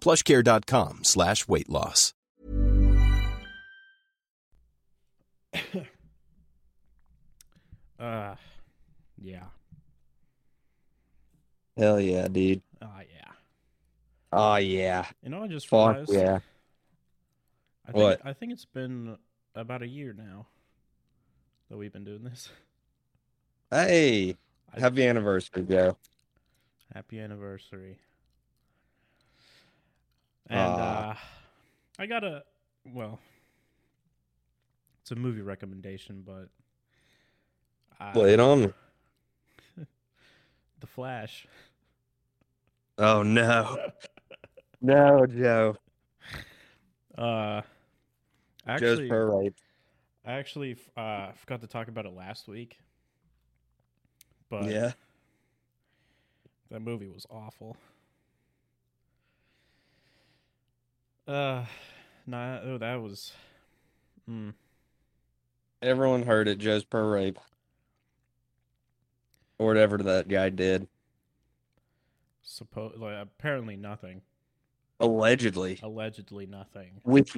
plushcare.com slash weight loss. Uh, yeah. Hell yeah, dude. Oh, yeah. Oh yeah. You know, I just Fuck realized. yeah. I think, What? I think it's been about a year now that we've been doing this. Hey, I- happy anniversary, Joe. Happy anniversary. And Aw. uh, I got a well, it's a movie recommendation, but I, Play it on. The Flash. Oh no. no, Joe. Uh, Joe's actually, pro rape. I actually uh, forgot to talk about it last week, but Yeah. that movie was awful. Uh, nah, oh, that was. Mm, Everyone heard it. Joe's pro rape. Or whatever that guy did. suppo- like, apparently nothing. Allegedly. Allegedly nothing. Which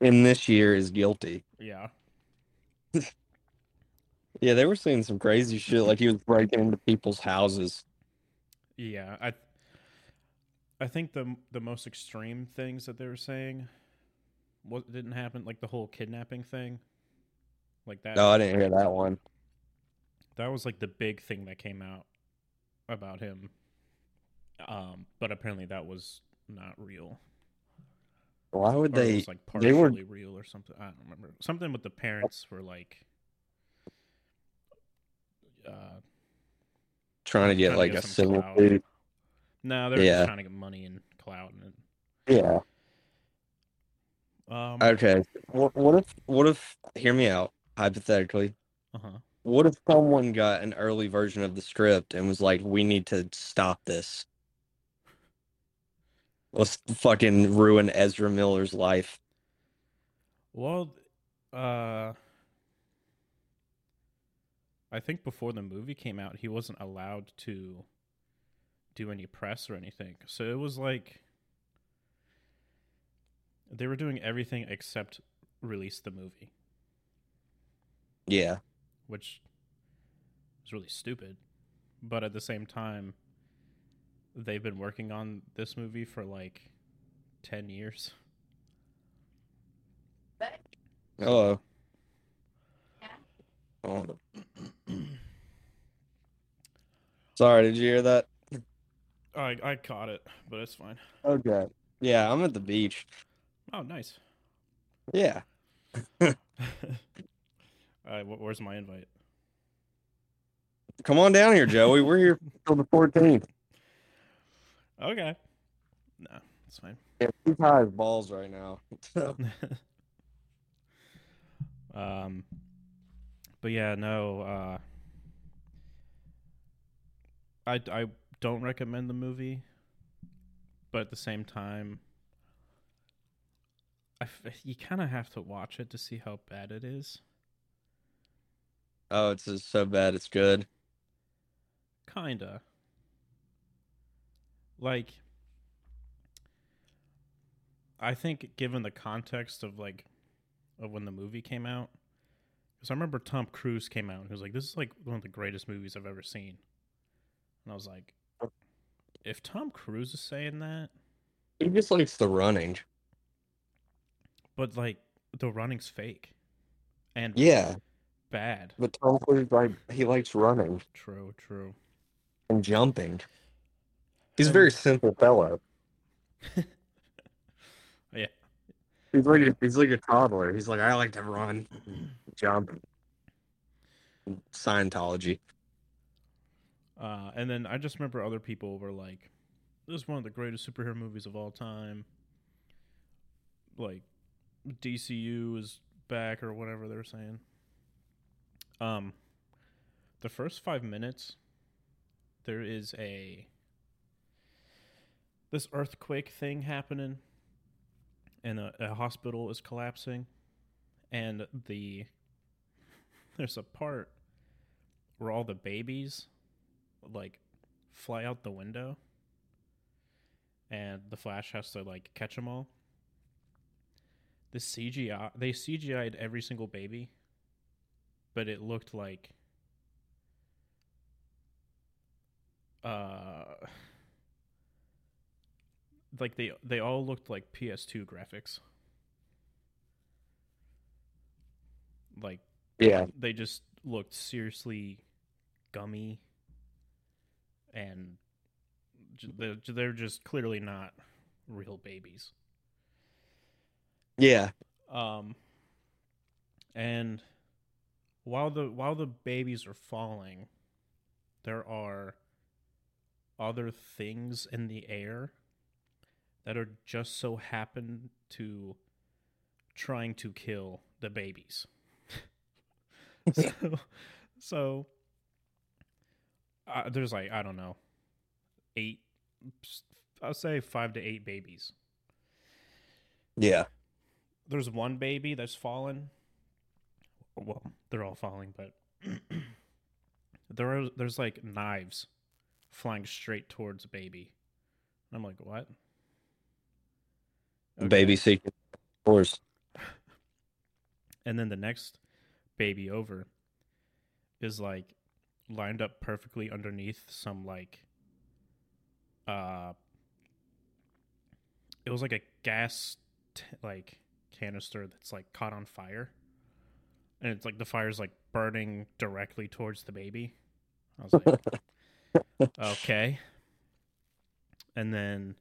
in this year is guilty. Yeah. Yeah, they were saying some crazy shit like he was breaking into people's houses. Yeah, I I think the the most extreme things that they were saying what didn't happen like the whole kidnapping thing. Like that No, I didn't hear that one. that was like the big thing that came out about him. Um but apparently that was not real. Why would Or they was like they were partially real or something. I don't remember. Something with the parents were like uh trying to get trying to like get a civil suit? No, they're Yeah. just trying to get money and clout and it Yeah. um Okay. What, what if what if hear me out hypothetically? uh-huh. What if someone got an early version of the script and was like, "We need to stop this. Let's fucking ruin Ezra Miller's life." Well, uh, I think before the movie came out, he wasn't allowed to do any press or anything. So it was like they were doing everything except release the movie, Yeah. which is really stupid. But at the same time, they've been working on this movie for like 10 years. Hello. Oh. Sorry, did you hear that? I I caught it, but it's fine. Okay. Yeah, I'm at the beach. Oh, nice. Yeah. All right, where's my invite? Come on down here, Joey. We're here till the 14th. Okay. No, it's fine. Yeah, he's high as balls right now. So, um, but yeah, no. Uh, I I don't recommend the movie, but at the same time, I f- you kind of have to watch it to see how bad it is. Oh, it's just so bad it's good. Kinda. Like, I think given the context of like, of when the movie came out, because I remember Tom Cruise came out and he was like, "This is like one of the greatest movies I've ever seen," and I was like, if Tom Cruise is saying that, He just likes the running. but like the running's fake and Yeah, bad. but Tom Cruise like he likes running True, true. and jumping. He's a very simple fellow. Yeah. He's like a, he's like a toddler. He's like I like to run, jump. Scientology. Uh, and then I just remember other people were like, "This is one of the greatest superhero movies of all time." Like, DCU is back or whatever they're saying. Um, the first five minutes, there is a this earthquake thing happening, and a, a hospital is collapsing, and the there's a part where all the babies like fly out the window and the flash has to like catch them all. The cgi they cgi'd every single baby but it looked like uh like they they all looked like ps2 graphics. Like Yeah. they just looked seriously gummy and they're, they're just clearly not real babies Yeah. um and while the while the babies are falling there are other things in the air that are just so happen to trying to kill the babies so, so uh, there's like I don't know, eight. I'll say five to eight babies. Yeah. There's one baby that's fallen. Well, they're all falling, but there are there's like knives flying straight towards a baby. And I'm like, what? Okay. Baby seeking. Of course. and then the next baby over is like lined up perfectly underneath some like uh it was like a gas t- like canister that's like caught on fire. And it's like the fire's like burning directly towards the baby. I was like okay. And then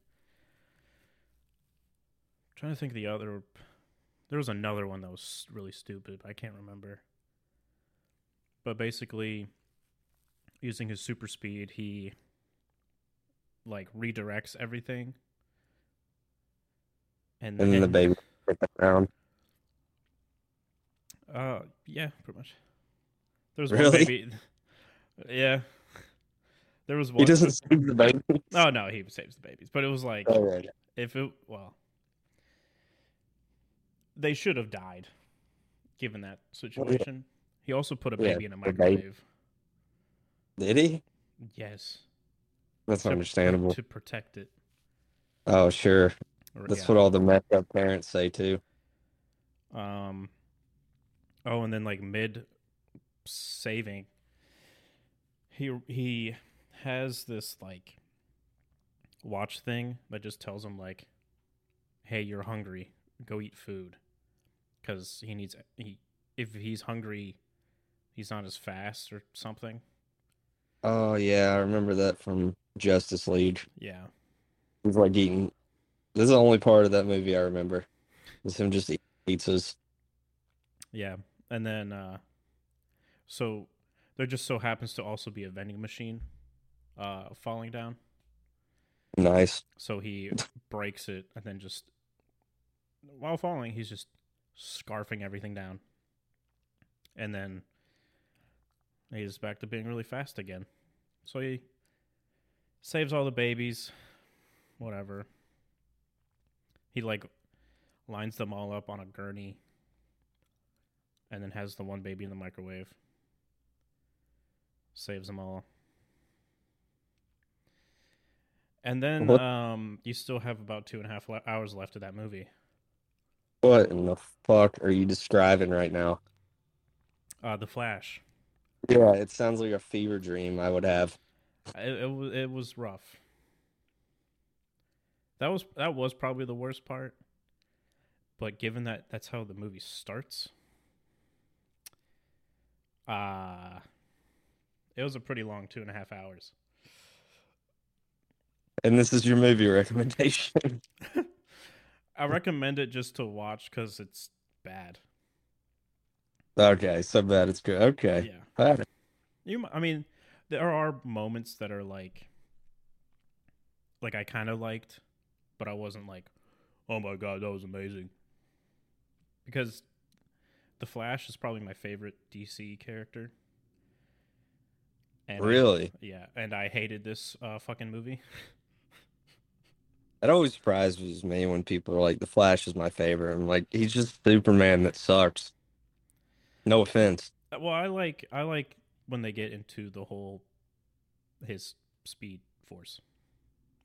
trying to think of the other there was another one that was really stupid but i can't remember. But basically using his super speed he like redirects everything and, And then the baby hit the ground. uh yeah pretty much there's Really? one baby yeah there was one He doesn't save the baby. oh no he saves the babies but it was like Oh, right. if it well they should have died given that situation he also put a Yeah, baby in a microwave Did he? yes That's to- understandable. to protect it Oh, sure. Or- That's yeah. what all the messed up parents say too. Um. Oh, and then like mid saving, he he has this like watch thing that just tells him like, "Hey, you're hungry. Go eat food," because he needs he if he's hungry, he's not as fast or something. Oh yeah, I remember that from Justice League. Yeah. He's like eating. This is the only part of that movie I remember. Was him just eating pizzas. Yeah. And then uh so there just so happens to also be a vending machine uh falling down. Nice. So he breaks it and then just while falling, he's just scarfing everything down. And then he's back to being really fast again. So he saves all the babies, whatever. He like lines them all up on a gurney, and then has the one baby in the microwave. Saves them all. And then um, you still have about two and a half le- hours left of that movie. What in the fuck are you describing right now? Uh, the Flash. Yeah, it sounds like a fever dream I would have. It, it was it was rough. That was that was probably the worst part. But given that that's how the movie starts, uh it was a pretty long two and a half hours. And this is your movie recommendation. I recommend it just to watch because it's bad. Okay, so bad it's good. Okay. Yeah, Alright. you. I mean, there are moments that are like, like I kind of liked, but I wasn't like, oh my god, that was amazing. Because the Flash is probably my favorite DC character. And I- Really? yeah, and I hated this uh, fucking movie. That always surprises me when people are like, "The Flash is my favorite." I'm like, he's just Superman that sucks. No offense. Uh, Well, I like I like when they get into the whole his speed force.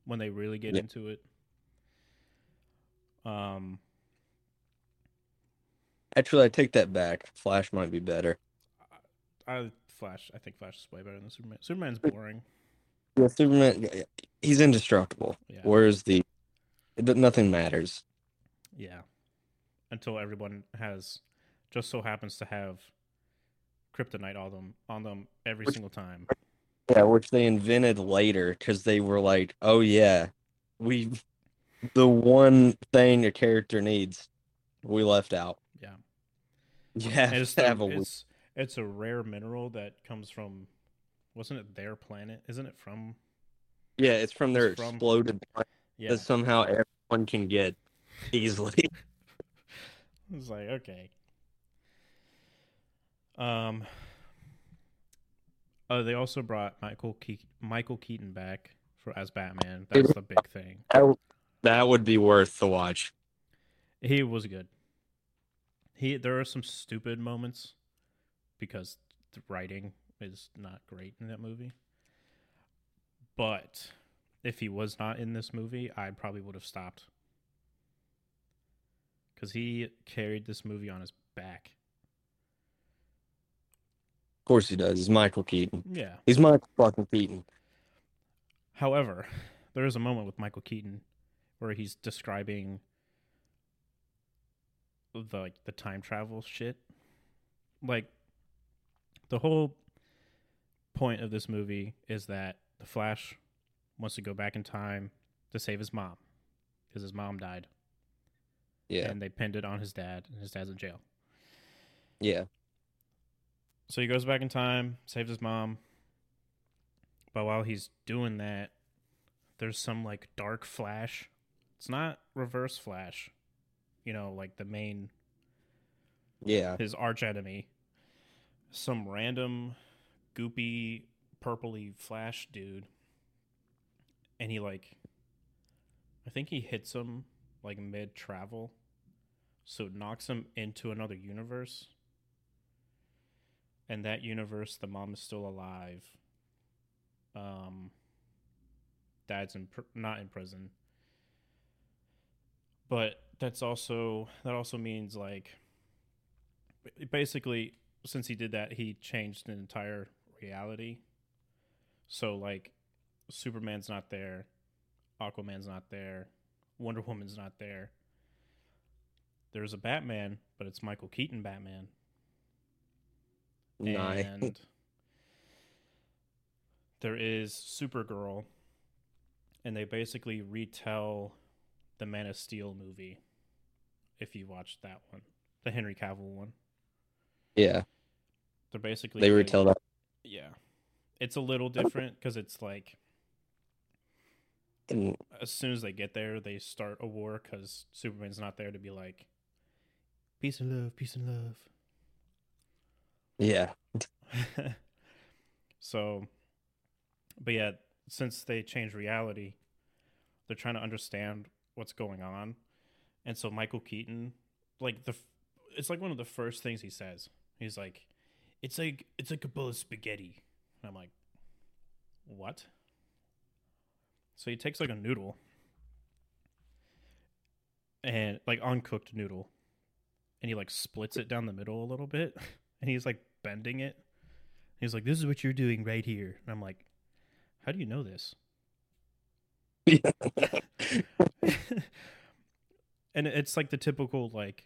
When they really get Yeah. into it. Um Actually, I take that back. Flash might be better. I Flash I think Flash is way better than Superman. Superman's boring. Yeah, Superman, he's indestructible. Yeah. Whereas the, nothing matters. Yeah. Until everyone has just so happens to have kryptonite on them on them every Which- single time. Yeah, which they invented later because they were like, "Oh yeah, we, the one thing a character needs, we left out." Yeah. yeah. it's, the- have a it's it's a rare mineral that comes from wasn't it their planet? Isn't it from yeah. It's from their it's exploded planet Yeah. that somehow everyone can get easily. It's like okay. Um. Oh, they also brought Michael Ke- Michael Keaton back for as Batman. That's the big thing. That- would be worth the watch. He was good. He there are some stupid moments because the writing is not great in that movie. But if he was not in this movie, I probably would have stopped. Cuz he carried this movie on his back. Of course he does. He's Michael Keaton. Yeah. He's Michael fucking Keaton. However, there is a moment with Michael Keaton where he's describing the like the time travel shit. Like the whole point of this movie is that the Flash wants to go back in time to save his mom because his mom died Yeah, and they pinned it on his dad and his dad's in jail. yeah. So he goes back in time, saves his mom. But while he's doing that, there's some like dark flash. It's not reverse flash. You know, like the main Yeah. his arch enemy. Some random goopy purpley flash dude. And he like I think he hits him like mid travel. So it knocks him into another universe. And that universe the mom is still alive. Um dad's in pr- not in prison. But that's also that also means like basically since he did that he changed an entire reality so like superman's not there aquaman's not there wonder woman's not there there's a batman but it's michael keaton batman And there is supergirl and they basically retell the man of steel movie if you watched that one the henry cavill one Yeah. they're basically They retell that. Yeah, it's a little different because it's like And as soon as they get there, they start a war because Superman's not there to be like, peace and love, peace and love. Yeah. so, but yeah, since they change reality, they're trying to understand what's going on, And so Michael Keaton, like the, it's like one of the first things he says. He's like, "It's like it's like a bowl of spaghetti." And I'm like, "What?" So he takes like a noodle, and like uncooked noodle, and he like splits it down the middle a little bit, and he's like bending it. He's like, "This is what you're doing right here," and I'm like, "How do you know this?" and it's like the typical like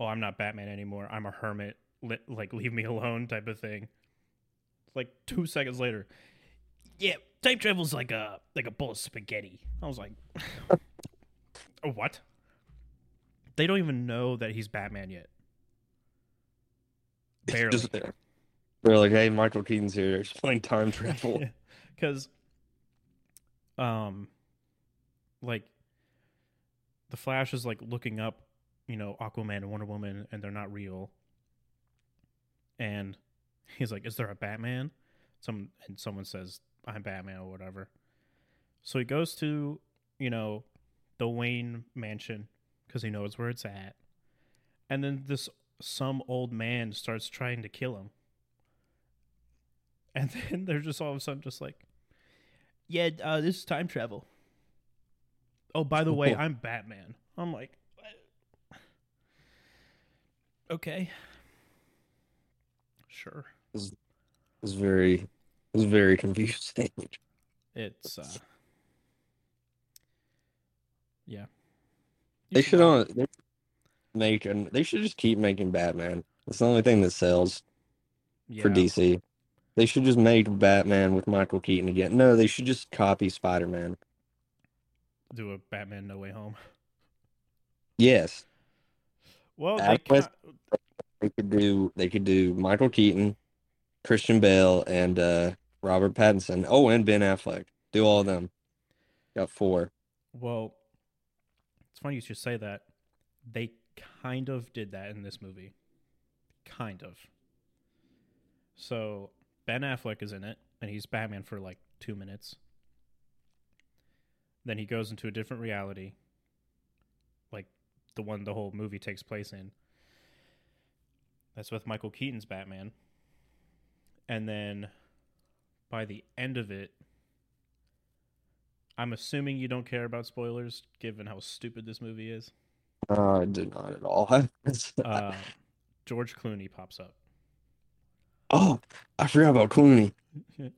oh i'm not batman anymore. I'm a hermit. Li- like leave me alone type of thing. Like two seconds later yeah time travel's like a like a bowl of spaghetti. I was like "Oh, what? They don't even know that he's batman yet barely. Just- they're like, hey, Michael Keaton's here. He's playing time travel. because um like the flash is like looking up you know aquaman and wonder woman and they're not real. And he's like is there a batman? Some and someone says i'm batman or whatever. So he goes to you know the wayne mansion because he knows where it's at. And then this some old man starts trying to kill him and then they're just all of a sudden just like yeah, uh, this is time travel. Oh, by the way, I'm Batman. I'm like, what? okay, sure. It's very, it's very confusing. It's uh, yeah. You They should on they make and they should just keep making Batman. It's the only thing that sells it. for DC. They should just make Batman with Michael Keaton again. No, they should just copy Spider Man. Do a Batman No Way Home. Yes, Well, they West- ca- they could do. They could do Michael Keaton, Christian Bale, and uh, Robert Pattinson. Oh, and Ben Affleck. Do all of them. Got four. well, it's funny you should say that. They kind of did that in this movie. Kind of. So Ben Affleck is in it, and he's Batman for like two minutes. Then he goes into a different reality, like the one the whole movie takes place in. That's with Michael Keaton's Batman. And then by the end of it, I'm assuming you don't care about spoilers given how stupid this movie is. Uh, I do not at all. Uh, George Clooney pops up. oh, I forgot about Clooney.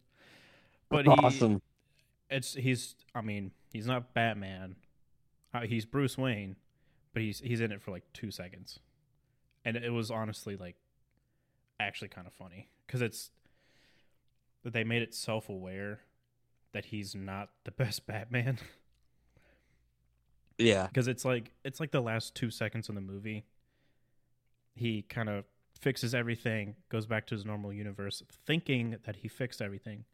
But he, awesome. it's he's I mean, he's not Batman. Uh, he's Bruce Wayne, but he's he's in it for like 2 seconds. And it was honestly like actually kind of funny cuz it's that they made it self-aware that he's not the best Batman Yeah. because it's like it's like the last 2 seconds in the movie. He kind of fixes everything, goes back to his normal universe thinking that he fixed everything.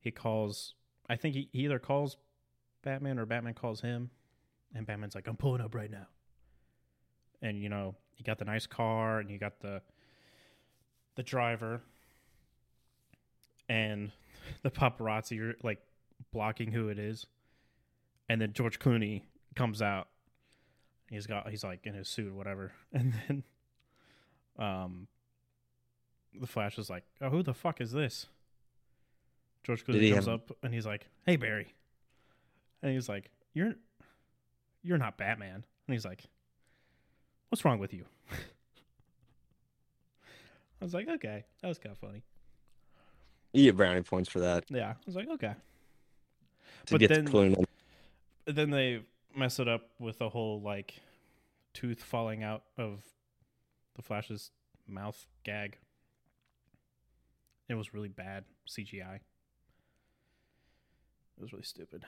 He calls I think he, he either calls Batman or Batman calls him, and Batman's like, "I'm pulling up right now." And you know, you got the nice car, and you got the the driver, and the paparazzi are like blocking who it is, and then George Clooney comes out. He's got he's like in his suit, whatever, and then um, the Flash is like, "Oh, who the fuck is this?" George Clooney comes have- up and he's like, "Hey Barry," and he's like, "You're you're not Batman," and he's like, "What's wrong with you?" I was like, "Okay, that was kind of funny." You get brownie points for that. Yeah, I was like, "Okay." To But get then- Clooney. then they mess it up with a whole like tooth falling out of the Flash's mouth gag. It was really bad CGI. It was really stupid.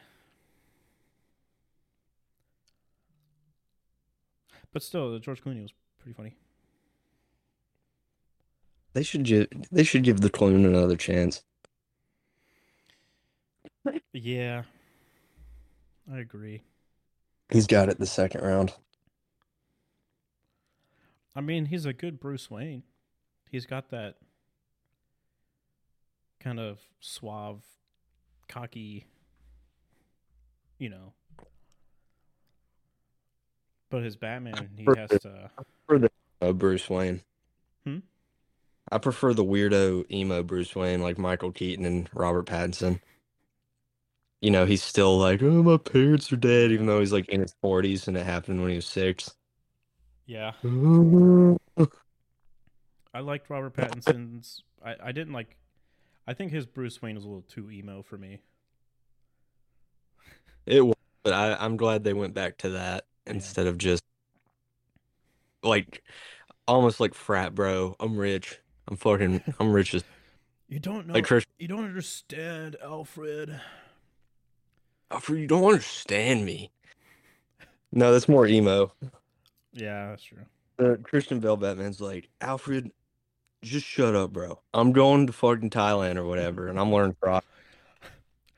But still, the George Clooney was pretty funny. They should give they should give the clone another chance. Yeah, I agree. He's got it the second round. I mean, he's a good Bruce Wayne. He's got that kind of suave, cocky, you know, But his Batman, he has the- to. prefer the emo Bruce Wayne. Hmm? I prefer the weirdo emo Bruce Wayne like Michael Keaton and Robert Pattinson. You know, he's still like, oh, my parents are dead, even though he's like in his 40s and it happened when he was six. Yeah, I liked Robert Pattinson's. I, I didn't like. I think his Bruce Wayne was a little too emo for me. It was, but I, I'm glad they went back to that instead of just like almost like frat bro. I'm rich. I'm fucking, I'm rich as You don't know. like you don't understand, Alfred. Alfred, you don't understand me. No, that's more emo. Yeah, that's true. Uh, Christian Bale Batman's like, Alfred, just shut up, bro. I'm going to fucking Thailand or whatever, and I'm learning karate.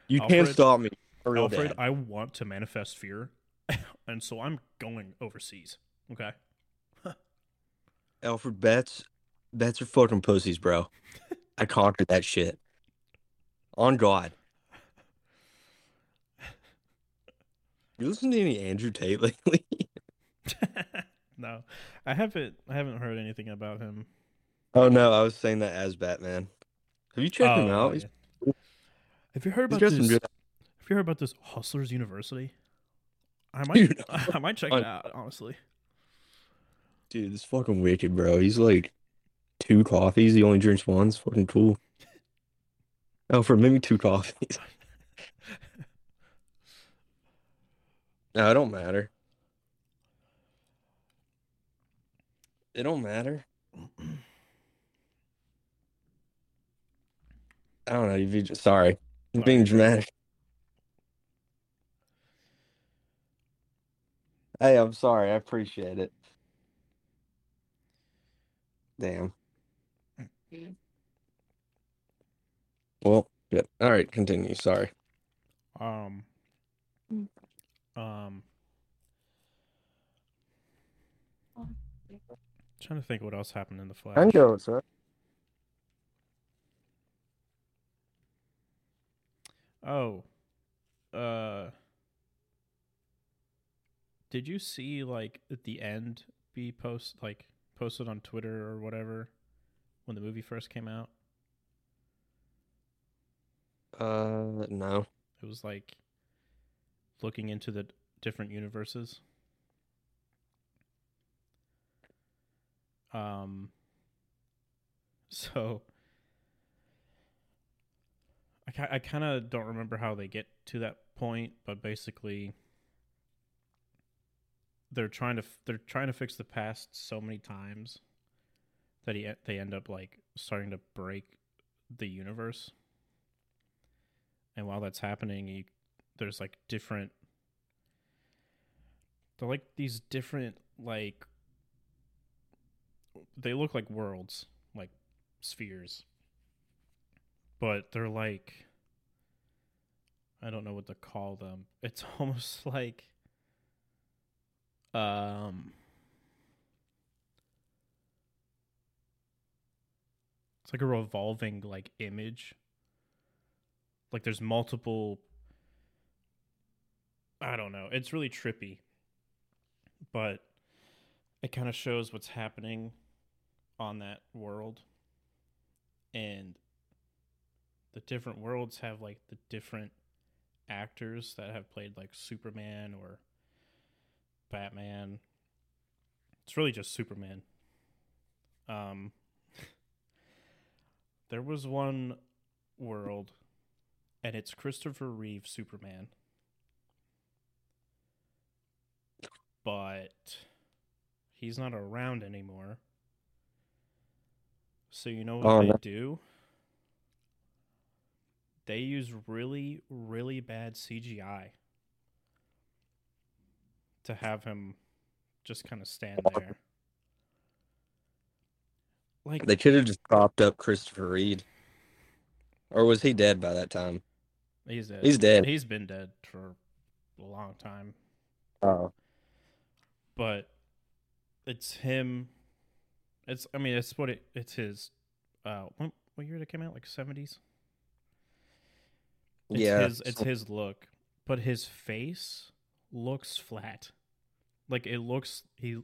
You can't stop me. I'm a Alfred, dad. I want to manifest fear, and so I'm going overseas. Okay. Alfred, bets, bets are fucking pussies, bro. I conquered that shit. On God. You listen to any Andrew Tate lately? no, I haven't. I haven't heard anything about him. oh no, I was saying that as Batman. Have you checked him Oh, out? Yeah. Have you heard about this? good. Have you heard about this Hustlers University? I might. Dude, I might check I- it out. Honestly. Dude, this fucking wicked, bro. He's like two coffees. He only drinks one. It's fucking cool. Oh, for maybe two coffees. No, it don't matter. It don't matter. I don't know. You'd be just sorry. I'm being dramatic. Hey, I'm sorry. I appreciate it. Damn. Well, yeah. All right, continue. Sorry. Um. Um. Trying to think what else happened in the Flash. go, sir. Oh. Uh. Did you see like at the end be post like posted on Twitter or whatever when the movie first came out? Uh, no. It was like looking into the different universes. Um so I I kind of don't remember how they get to that point, but basically they're trying to they're trying to fix the past so many times that he, they end up like starting to break the universe. And while that's happening, you, there's like different they're like these different like they look like worlds, like spheres. But they're like I don't know what to call them. It's almost like um It's like a revolving like image. Like there's multiple I don't know. It's really trippy. But it kind of shows what's happening on that world. And the different worlds have like the different actors that have played like Superman or Batman. It's really just Superman. Um there was one world and it's Christopher Reeve Superman. But he's not around anymore. So you know what Oh, they no. do? They use really, really bad CGI to have him just kind of stand there. Like They could have just propped up Christopher Reeve. Or was he dead by that time? he's dead. He's dead. He's been dead for a long time. Oh. But it's him. It's I mean it's what it it's his. Uh, what, what year did it came out? Like seventies. Yeah. his it's his look, but his face looks flat. Like it looks he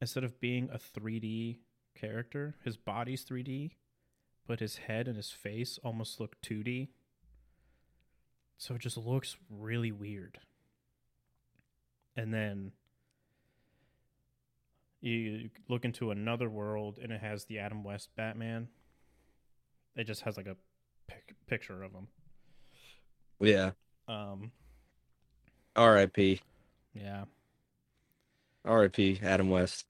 instead of being a 3D character, his body's 3D, but his head and his face almost look 2D. So it just looks really weird. And then you look into another world and it has the Adam West Batman. It just has like a pic- picture of him. Yeah. Um, R.I.P. yeah. R.I.P. Adam West.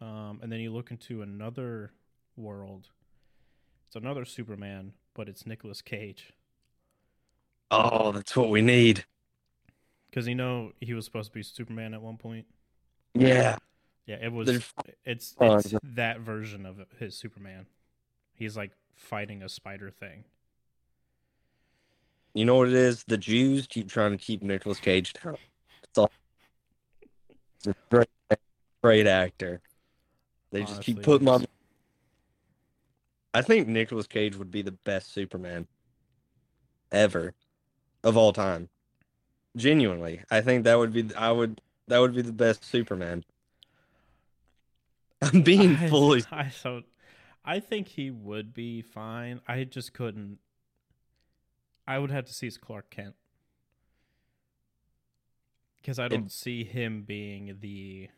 Um, and then you look into another world. It's another Superman, but it's Nicolas Cage. Oh, that's what we need. Because you know he was supposed to be Superman at one point. Yeah. Yeah, it was. It's Oh, it's that version of his Superman. He's like fighting a spider thing. You know what it is? The Jews keep trying to keep Nicolas Cage down. It's all. He's a great, great actor. They just keep putting on. I think Nicolas Cage would be the best Superman ever of all time. Genuinely, I think that would be. I would. That would be the best Superman. I'm being I- fully. I so, I think he would be fine. I just couldn't. I would have to see his Clark Kent because I don't see him being the,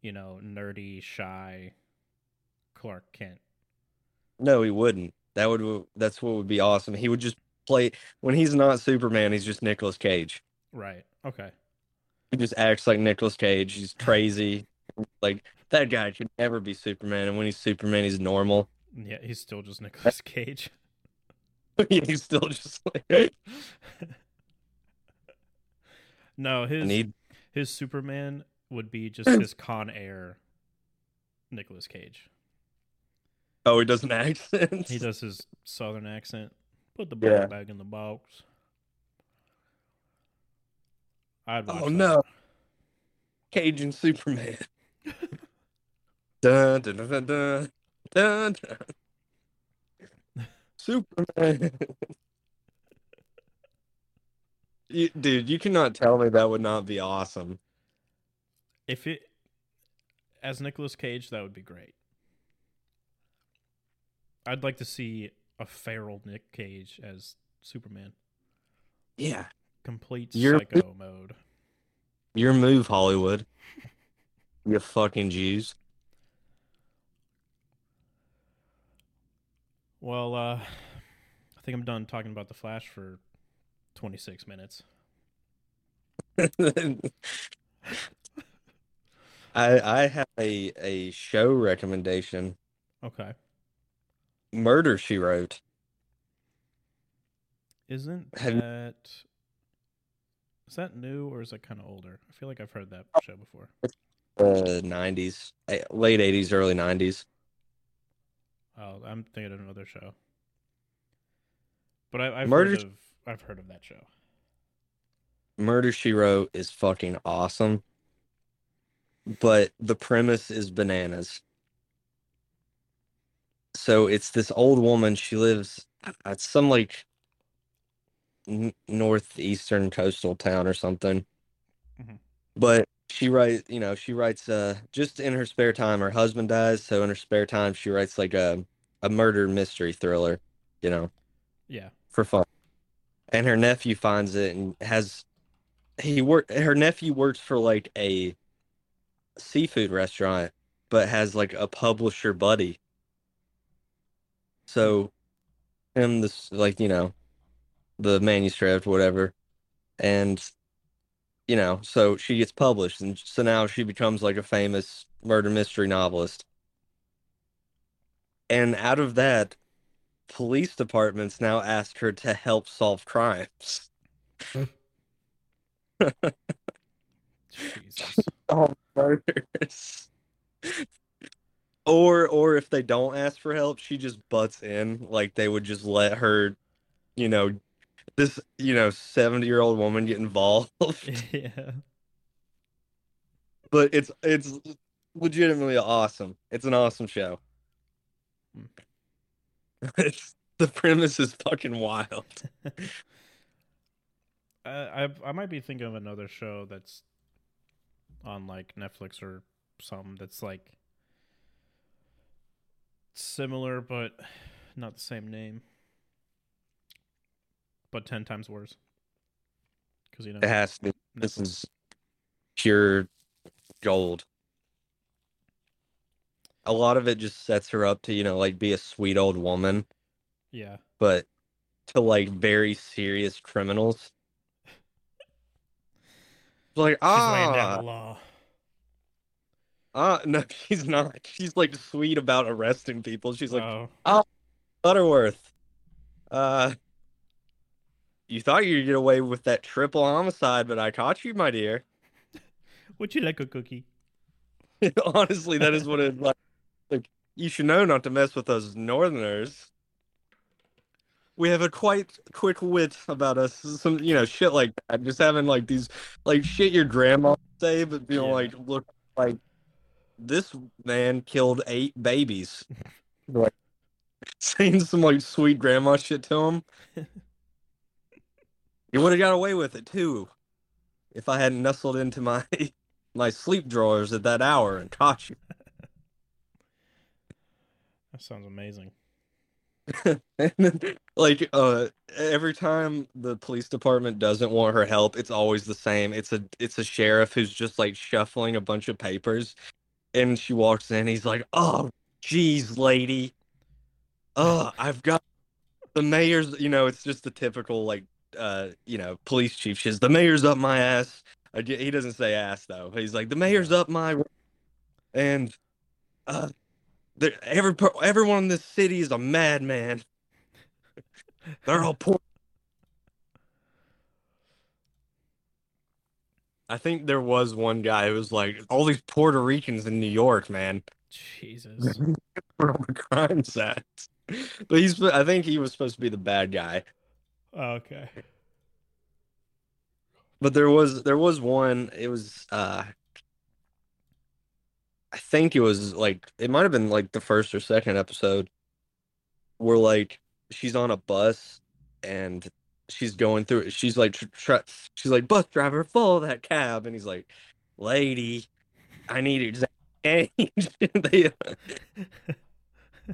you know, nerdy, shy Clark Kent. No, he wouldn't. That would. That's what would be awesome. He would just play when he's not Superman. He's just Nicolas Cage. Right. Okay. He just acts like Nicolas Cage. He's crazy. like that guy could never be Superman. And when he's Superman, he's normal. Yeah, he's still just Nicolas Cage. he's still just like. no, his Need his Superman would be just his Con Air Nicolas Cage. oh, he does an accent. He does his southern accent. Put the ball Yeah. back in the box. I'd Oh that. no, Cajun Superman. dun, dun, dun, dun, dun, dun, dun. Superman. You, dude, you cannot tell me that would not be awesome. If it as Nicolas Cage, that would be great. I'd like to see a feral Nick Cage as Superman. Yeah, Complete You're- psycho mode. your move, Hollywood. You fucking Jews. Well, uh I think I'm done talking about the Flash for 26 minutes. I I have a a show recommendation. Okay. Murder She Wrote. Isn't that is that new or is that kind of older? I feel like I've heard that show before. Uh, 90s, eh, late 80s, early 90s. Oh, I'm thinking of another show. But I, I've Murder- heard of I've heard of that show. Murder She Wrote is fucking awesome. But the premise is bananas. So it's this old woman. She lives at some like n- northeastern coastal town or something. Mhm. But she writes, you know, she writes uh just in her spare time. Her husband dies, so in her spare time she writes like a a murder mystery thriller, you know Yeah. for fun. And her nephew finds it and has he work her nephew works for like a seafood restaurant but has like a publisher buddy. So him this like, you know, the manuscript whatever and you know, so she gets published and so now she becomes like a famous murder mystery novelist. And out of that police departments now ask her to help solve crimes. Jesus. Oh, murders. Or or if they don't ask for help, she just butts in. Like they would just let her, you know, this, you know, 70-year-old woman get involved. yeah. But it's it's legitimately awesome. It's an awesome show. Hmm. It's the premise is fucking wild. I, I I might be thinking of another show that's on like Netflix or something that's like similar but not the same name, but ten times worse. Because you know It has to be. This is pure gold. A lot of it just sets her up to, you know, like be a sweet old woman, yeah, but to like very serious criminals. Like, she's laying down ah, the law. ah, no, she's not. She's like sweet about arresting people. She's like, oh, Butterworth, uh, you thought you'd get away with that triple homicide, but I caught you, my dear. would you like a cookie? Honestly, that is what it like. Like you should know not to mess with those Northerners. We have a quite quick wit about us. Some you know shit like that. Just having like these like shit your grandma say, but you know Yeah. like look like this man killed eight babies. like saying some like sweet grandma shit to him. You would have got away with it too, if I hadn't nestled into my my sleep drawers at that hour and caught you. That sounds amazing. And then, like uh every time the police department doesn't want her help, it's always the same. It's a it's a sheriff who's just like shuffling a bunch of papers and she walks in, he's like, "Oh, geez, lady. Oh, I've got the mayor's, you know, it's just the typical like uh, you know, police chief shit. The mayor's up my ass. I, he doesn't say ass though. He's like, "The mayor's up my and uh every everyone in this city is a madman. They're all poor. I think there was one guy who was like, all these Puerto Ricans in New York, man. Jesus. Where all the crimes at? But he's, I think he was supposed to be the bad guy. Okay. But there was, there was one. It was, uh, I think it was like, it might have been like the first or second episode, where like she's on a bus and she's going through it. She's like, tr- tr- she's like, bus driver, follow that cab, and he's like, lady, I need exact change. they,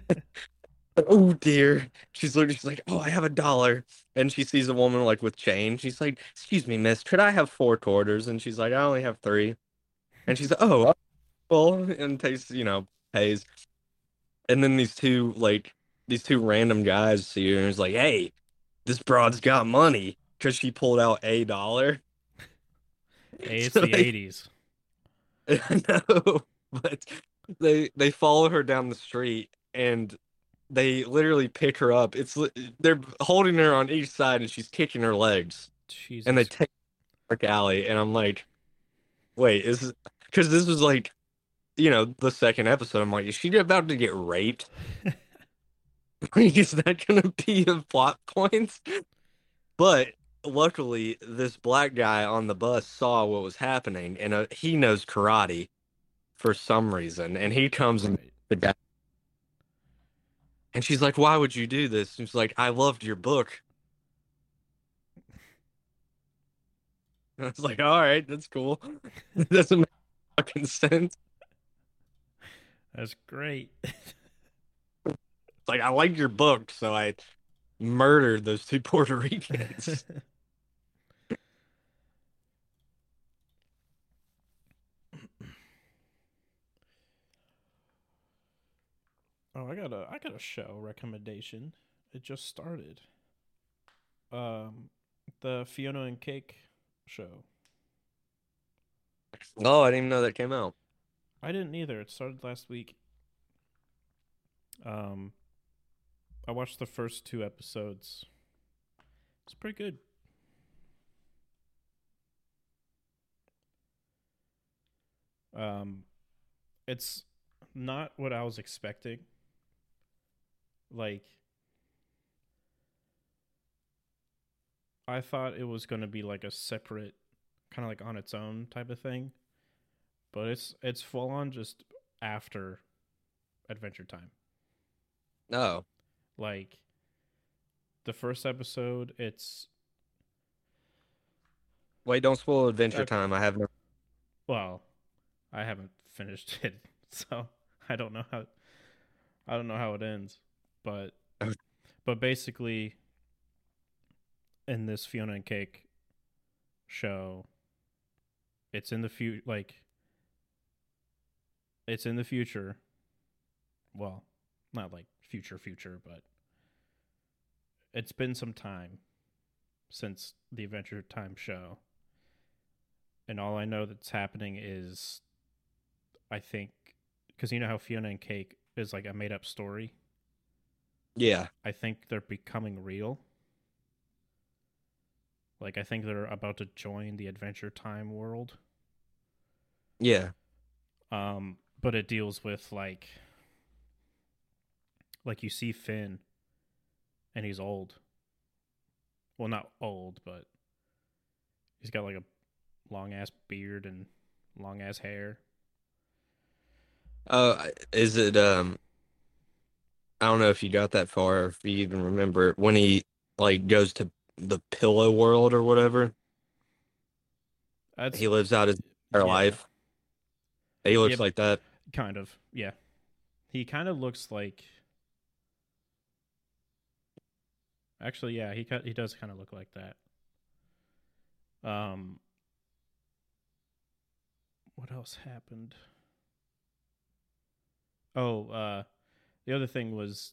oh dear. She's literally, she's like, oh, I have a dollar, and she sees a woman like with change. She's like, excuse me, miss, could I have four quarters? And she's like, I only have three. And she's like, oh, well, and takes, you know, pays. And then these two like these two random guys see her and is like, hey, this broad's got money because she pulled out a dollar. Hey, it's So the they- eighties. I know, but they they follow her down the street and they literally pick her up. It's they're holding her on each side and she's kicking her legs Jesus. and they take Park Alley and I'm like, wait, is because this was like, you know, the second episode. I'm like, is she about to get raped? Like, is that gonna be a plot point? But luckily, this black guy on the bus saw what was happening, and uh, he knows karate for some reason, and he comes and the guy, and she's like, "Why would you do this?" And she's like, "I loved your book." And I was like, "All right, that's cool. It doesn't make fucking sense." That's great. It's like I liked your book, so I murdered those two Puerto Ricans. Oh, I got a I got a show recommendation. It just started. Um, the Fiona and Cake show. oh, I didn't even know that came out. I didn't either. It started last week. Um, I watched the first two episodes. It's pretty good. Um, it's not what I was expecting. Like, I thought it was going to be like a separate, kind of like on its own type of thing but it's it's full on just after Adventure Time. Oh, Like the first episode, it's Wait, don't spoil Adventure Okay. Time. I have no. Well, I haven't finished it, so I don't know how I don't know how it ends. But but basically in this Fiona and Cake show it's in the future like it's in the future. Well, not like future future, but it's been some time since the Adventure Time show and all I know that's happening is, I think, because you know how Fiona and Cake is like a made up story. Yeah. I think they're becoming real. Like I think they're about to join the Adventure Time world. Yeah. Um, but it deals with like, like you see Finn, and he's old. Well, not old, but he's got like a long ass beard and long ass hair. Uh, is it um? I don't know if you got that far, or if you even remember it, when he like goes to the pillow world or whatever. That's He lives out his entire yeah, life. He looks Yep. like that. kind of. Yeah, he kind of looks like. Actually, yeah, he he does kind of look like that. Um, what else happened? Oh, uh, the other thing was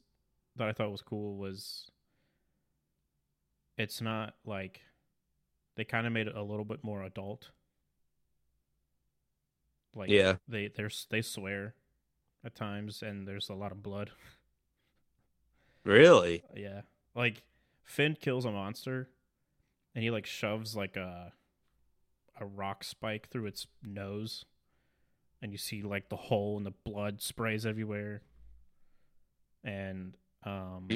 that I thought was cool was it's not like they kind of made it a little bit more adult. Like Yeah. they there's they swear at times and there's a lot of blood. Really? Yeah. Like Finn kills a monster and he like shoves like a a rock spike through its nose and you see like the hole and the blood sprays everywhere. And um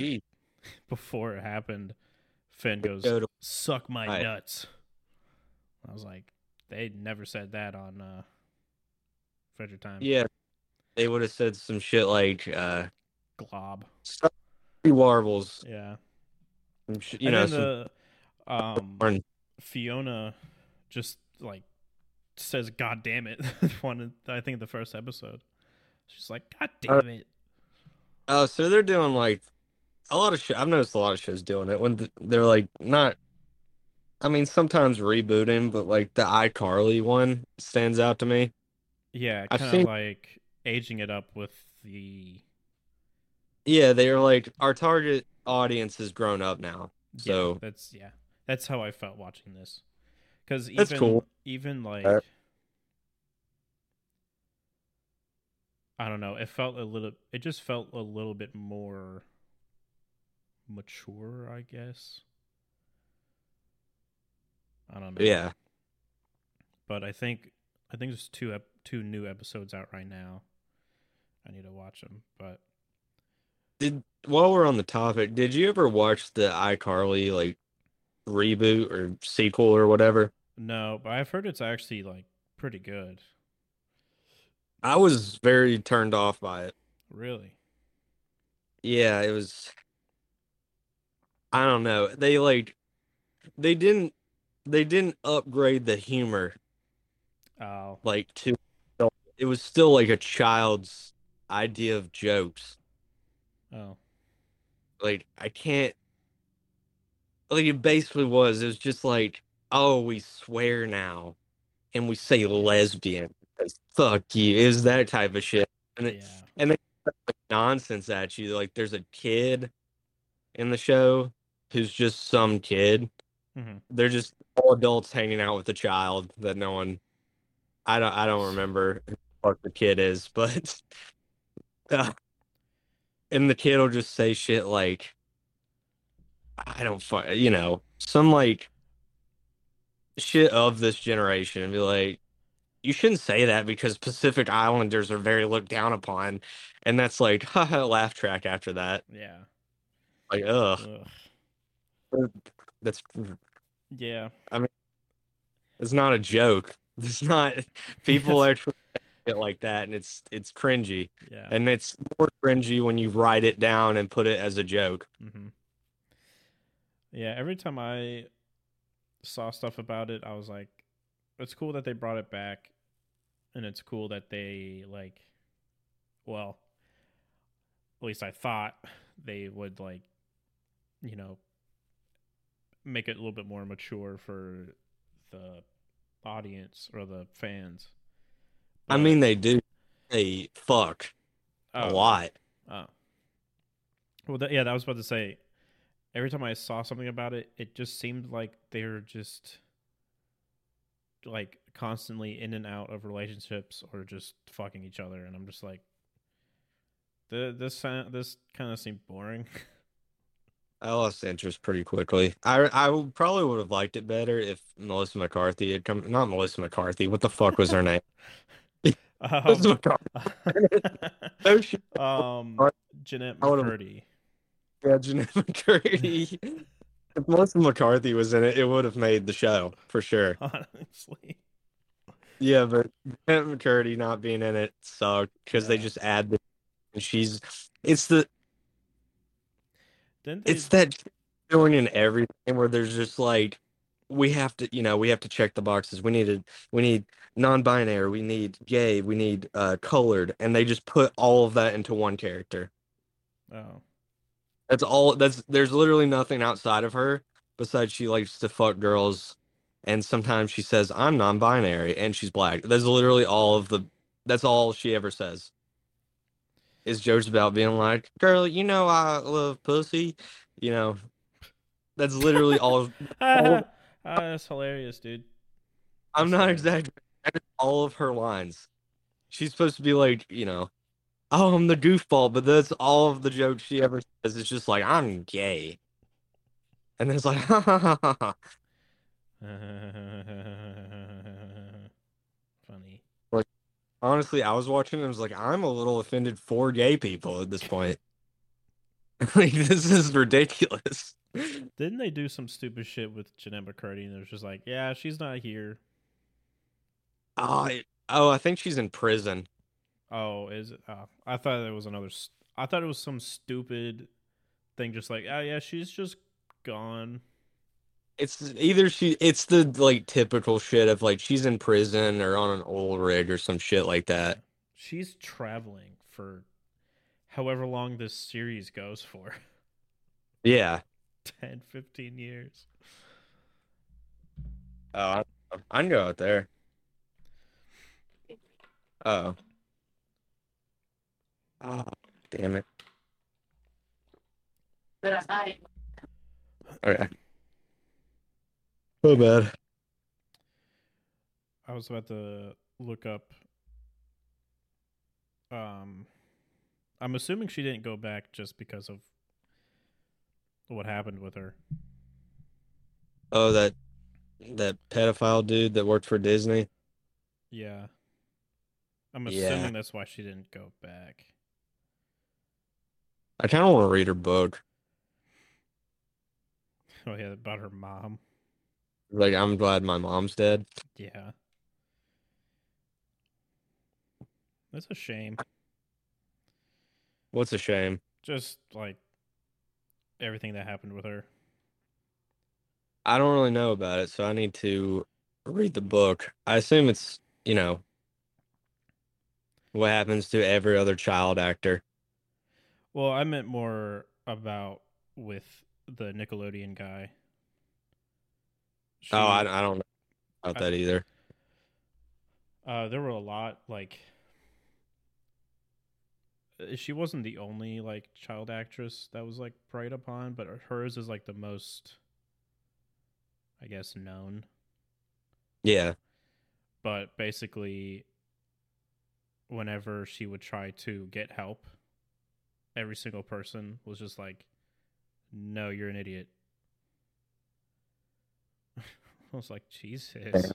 before it happened, Finn goes suck my nuts. I was like they never said that on uh Frederick Time. Yeah. They would have said some shit like uh, Glob. Warbles. Yeah. sh- You and know, the um. Fiona just like says "God damn it!" one, I think the first episode. She's like, "God Uh, damn it!" Oh, so they're doing like a lot of show. I've noticed a lot of shows doing it when th- they're like not. I mean, sometimes rebooting, but like the iCarly one stands out to me. Yeah, I've seen- like aging it up with the. Yeah, they're like our target audience has grown up now. Yeah, So that's yeah, that's how I felt watching this. Because even cool. even like. I don't know. It felt a little. It just felt a little bit more mature, I guess. I don't know. yeah, but I think I think there's two ep- two new episodes out right now. I need to watch them, but did while we're on the topic, did you ever watch the iCarly like reboot or sequel or whatever? no. But I've heard it's actually like pretty good. I was very turned off by it. Really? Yeah, it was. I don't know. They like, they didn't, they didn't upgrade the humor Oh, like to. It was still like a child's idea of jokes. oh, Like I can't. Like it basically was. It was just like, oh, we swear now, and we say lesbian. Fuck you. is that type of shit. And it, yeah. nonsense at you. Like there's a kid in the show who's just some kid. Mhm. They're just all adults hanging out with a child that no one. I don't. I don't remember who the the kid is, but. uh, and the kid will just say shit like. I don't. You know, some like. Shit of this generation and be like, you shouldn't say that because Pacific Islanders are very looked down upon, and that's like haha laugh track after that. Yeah. Like ugh, Ugh. that's Yeah. I mean, it's not a joke. It's not people are it like that, and it's it's cringy, Yeah. and it's more cringy when you write it down and put it as a joke. Mm-hmm. Yeah. Every time I saw stuff about it, I was like, it's cool that they brought it back, and it's cool that they like, well, at least I thought they would like, you know, make it a little bit more mature for the audience or the fans. I mean, they do. They fuck a oh, lot. Oh. Well, th- yeah, that was about to say. Every time I saw something about it, it just seemed like they're just like constantly in and out of relationships or just fucking each other, and I'm just like, the this sound- this kind of seemed boring. I lost interest pretty quickly. I I probably would have liked it better if Melissa McCarthy had come. Not Melissa McCarthy. What the fuck was her name? Um, McCarthy. Oh shit. um, Jennette McCurdy. Yeah, Jennette McCurdy. If Melissa McCarthy was in it, it would have made the show for sure. Honestly, Yeah, but Jennette McCurdy not being in it sucked because they just add. The, and she's. It's the. they? It's that feeling in everything where there's just like we have to you know we have to check the boxes we need a we need non-binary we need gay we need uh colored and they just put all of that into one character oh, that's all that's there's literally nothing outside of her besides she likes to fuck girls and sometimes she says i'm non-binary and she's black that's literally all of the that's all she ever says is jokes about being like girl you know i love pussy you know that's literally all ah, that's hilarious, dude. I'm not exaggerating. All of her lines. She's supposed to be like, you know, oh, I'm the goofball, but that's all of the jokes she ever says. It's just like, I'm gay. And then it's like, ha ha ha ha ha. Funny. Honestly, I was watching and I was like, I'm a little offended for gay people at this point. like, this is ridiculous. Didn't they do some stupid shit with Jennette McCurdy? And it was just like, yeah, she's not here. Oh, I, oh, I think she's in prison. Oh, is it? Oh, I thought it was another. I thought it was some stupid thing, just like, oh yeah, she's just gone. It's either she, it's the like typical shit of like she's in prison or on an oil rig or some shit like that. She's traveling for however long this series goes for Yeah. 10, 15 years. Oh, I, I can go out there. Oh. Oh, damn it. Okay. So bad. I was about to look up. Um, I'm assuming she didn't go back just because of what happened with her. Oh, that that pedophile dude that worked for Disney. Yeah. I'm Yeah. assuming that's why she didn't go back. I kind of want to read her book. Oh yeah, about her mom. Like, I'm glad my mom's dead. Yeah. That's a shame. What's a shame. Just like everything that happened with her. I don't really know about it, so I need to read the book. I assume it's, you know, what happens to every other child actor. Well, I meant more about with the Nickelodeon guy. She- Oh, I, I don't know about I- that either. Uh, there were a lot like. She wasn't the only like child actress that was like preyed upon, but hers is like the most, I guess, known. Yeah. But basically, whenever she would try to get help, every single person was just like, "No, you're an idiot." I was like, Jesus.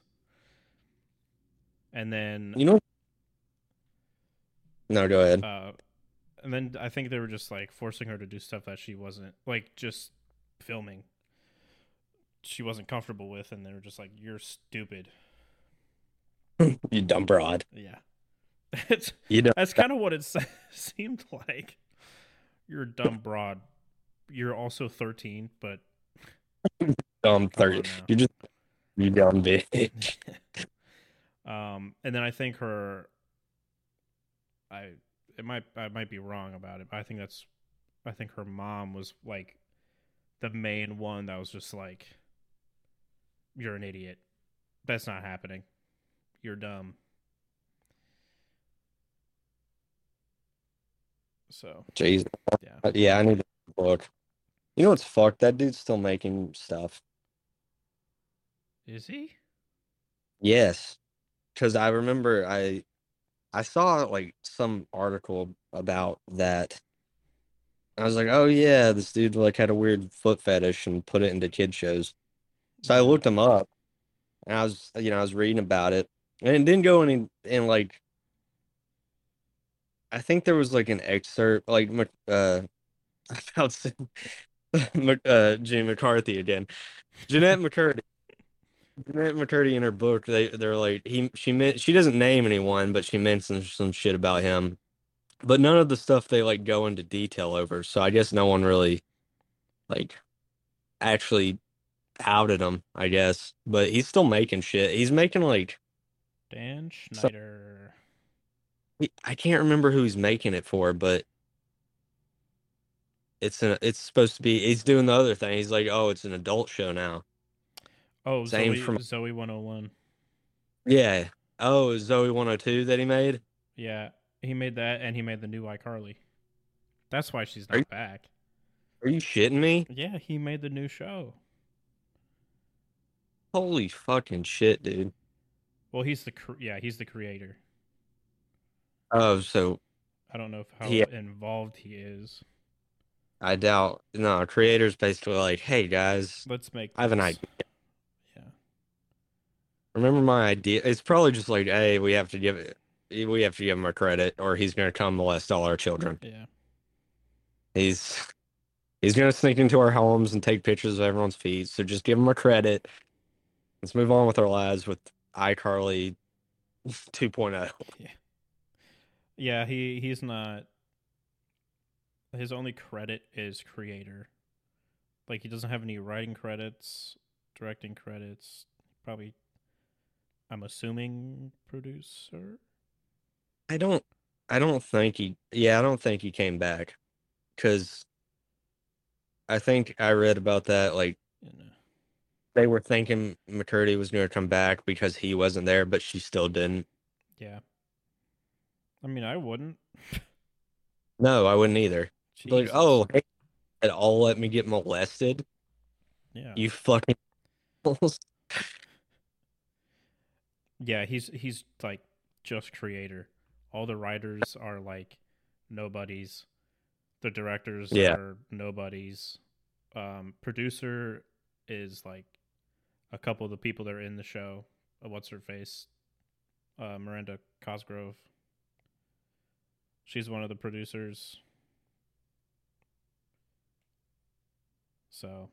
And then You know. No, go ahead. uh, and then I think they were just like forcing her to do stuff that she wasn't like just filming. She wasn't comfortable with, and they were just like, "You're stupid." you dumb broad. Yeah, it's You know. that's kind of what it se- seemed like. You're a dumb broad. You're also 13, but Dumb Come on thirty. You're just You dumb bitch. um, and then I think her, I it might I might be wrong about it, but I think that's I think her mom was like the main one that was just like, "You're an idiot. That's not happening. You're dumb." So Jeez. yeah, Yeah, I need the book. You know what's fucked? That dude's still making stuff. is he? Yes. Because I remember I I saw like some article about that. I was like, oh yeah, this dude like had a weird foot fetish and put it into kid shows. So I mm-hmm. looked him up and I was you know, I was reading about it. And it didn't go any in like I think there was like an excerpt like uh about uh Jimmy McCarthy again. Jennette McCurdy. Jennette McCurdy in her book, they they're like he she meant she doesn't name anyone, but she mentions some shit about him. But none of the stuff they like go into detail over. So I guess no one really like actually outed him, I guess. But he's still making shit. He's making like Dan Schneider. he- I can't remember who he's making it for, but it's an it's supposed to be he's doing the other thing. He's like, "Oh, it's an adult show now." Oh, Same Zoe, from- Zoey 101. Yeah. Oh, is Zoey 102 that he made? Yeah, he made that, and he made the new iCarly. That's why she's Are not you- back. Are you shitting me? Yeah, he made the new show. Holy fucking shit, dude. Well, he's the cr- yeah, he's the creator. Oh, so I don't know if how involved he is. I doubt no, creators basically like, hey guys, Let's make. I have an idea. Yeah, Remember my idea? It's probably just like, hey, we have to give it we have to give him a credit or he's gonna come molest all our children. yeah. He's he's gonna sneak into our homes and take pictures of everyone's feet. So just give him a credit. Let's move on with our lives with iCarly oh. 2.0. Yeah, he he's not. His only credit is creator. Like he doesn't have any writing credits, directing credits. Probably, I'm assuming producer. I don't I don't think he yeah, I don't think he came back. Cause I think I read about that like they were thinking McCurdy was gonna come back because he wasn't there, but she still didn't. Yeah. I mean, I wouldn't. No, I wouldn't either. Like, oh, hey, at all let me get molested. yeah. You fucking Yeah, he's he's like just creator. All the writers are like nobodies. The directors Yeah. are nobodies. Um, producer is like a couple of the people that are in the show. What's her face? Uh, Miranda Cosgrove. She's one of the producers. So.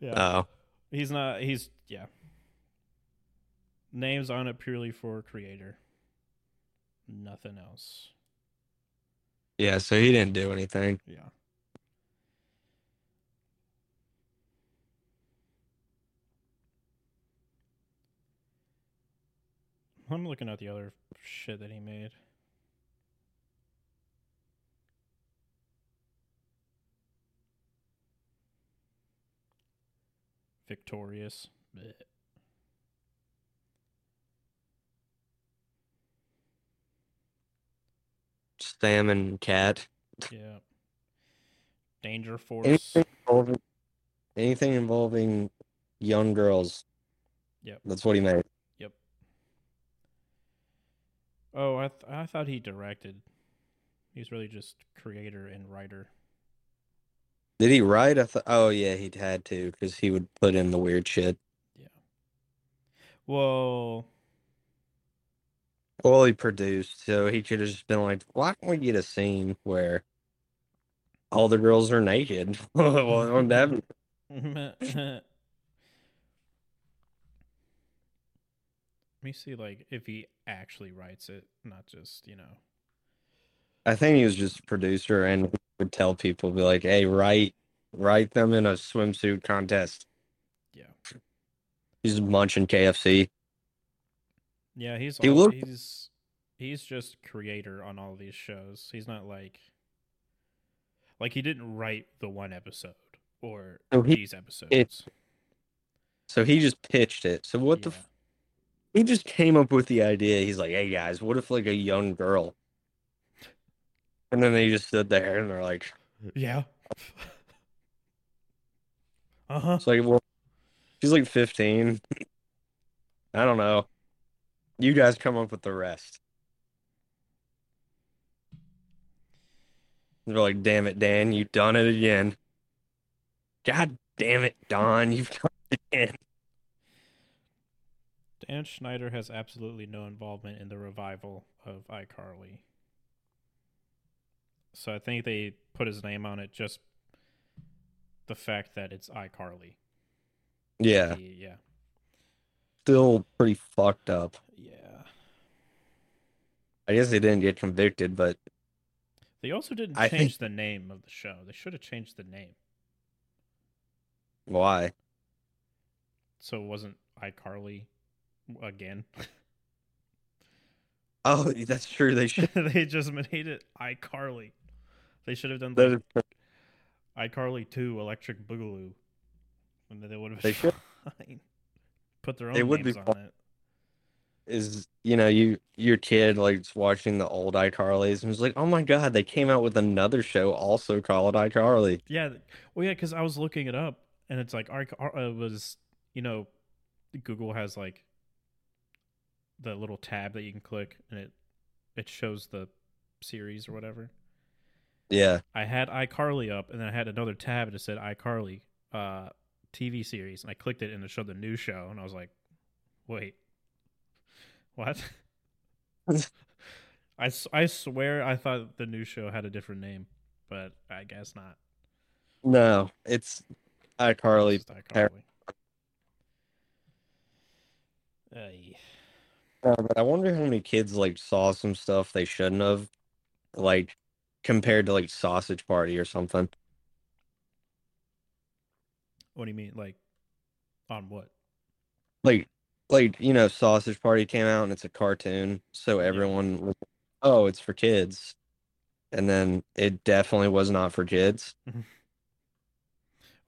Yeah. Oh. He's not. He's yeah. Names on it purely for creator. Nothing else. Yeah, so he didn't do anything. Yeah. I'm looking at the other shit that he made. Victorious. Blech. Sam and Cat. Yeah. Danger Force. Anything involving anything involving young girls. Yep. That's what he made. Yep. Oh, I th- I thought he directed. He's really just creator and writer. Did he write? I thought. Oh yeah, he had to because he would put in the weird shit. Yeah. Well, Well, he produced, so he could have just been like, "Why can't we get a scene where all the girls are naked?" well, wouldn't that be- let me see, like if he actually writes it, not just you know. I think he was just a producer and would tell people, be like, "Hey, write write them in a swimsuit contest. Yeah. He's munching KFC. Yeah, he's He all, looked- he's he's just creator on all these shows. He's not like like he didn't write the one episode or No, he- these episodes. So he just pitched it. So what the? F- he just came up with the idea. He's like, "Hey guys, what if like a young girl?" And then they just stood there and they're like, Yeah. uh huh. "It's like, well, she's like 15. I don't know. You guys come up with the rest." They're like, "Damn it, Dan, you've done it again." God damn it, Don, you've done it again. Dan Schneider has absolutely no involvement in the revival of iCarly. So I think they put his name on it just the fact that it's iCarly. Yeah, He- yeah. still pretty fucked up. Yeah. I guess they didn't get convicted, but They also didn't I change think- the name of the show. They should have changed the name. why? So it wasn't iCarly again. Oh, that's true. They should. they just made it iCarly. They should have done That like iCarly 2 Electric Boogaloo. And then they would have They should. Put their own It would be fun. it. is you know you your kid like watching the old iCarly's and was like, oh my god, they came out with another show also called iCarly. Yeah. Well, yeah, because I was looking it up, and it's like iC- uh, it was, you know, Google has like the little tab that you can click, and it it shows the series or whatever. Yeah, I had iCarly up, and then I had another tab and it said iCarly uh, TV series, and I clicked it and it showed the new show, and I was like, wait, what? I, I swear I thought the new show had a different name, but I guess not. no, it's iCarly. It's iCarly. Uh, but I wonder how many kids like saw some stuff they shouldn't have, like compared to like Sausage Party or something. what do you mean, like, on what? Like, like you know, Sausage Party came out and it's a cartoon, so everyone was, oh, it's for kids, and then it definitely was not for kids.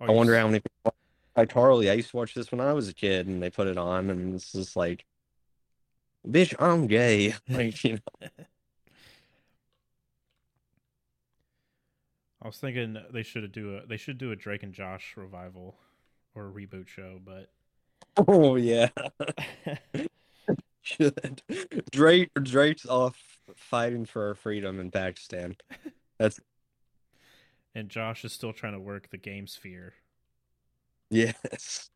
Oh, I wonder how many people iCarly. I used to watch this when I was a kid, and they put it on, and it's just like, bitch, I'm gay. Like, you know, I was thinking they should do a they should do a Drake and Josh revival or a reboot show, but oh yeah, should Drake Drake's off fighting for our freedom in Pakistan. That's and Josh is still trying to work the game sphere yes,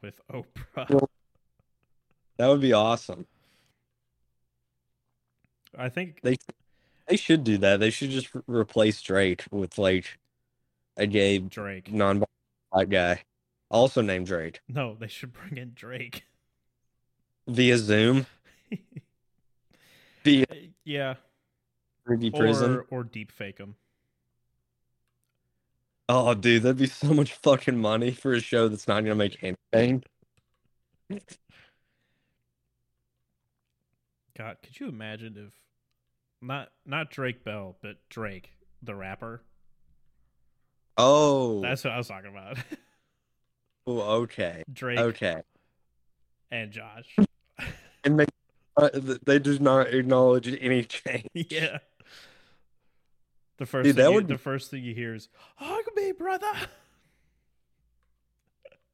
with Oprah. Well- that would be awesome. I think They they should do that. They should just re- replace Drake with like a gay Drake. non black guy, also named Drake, No, they should bring in Drake. via Zoom, via yeah, 3D prison. or or deep fake him. Oh, dude, that'd be so much fucking money for a show that's not gonna make anything. God, could you imagine if not not Drake Bell, but Drake the rapper? Oh, That's what I was talking about. oh, okay, Drake okay. and Josh. And they uh, they do not acknowledge any change. yeah. The first Dude, thing that you, would the first thing you hear is "Hug me, brother."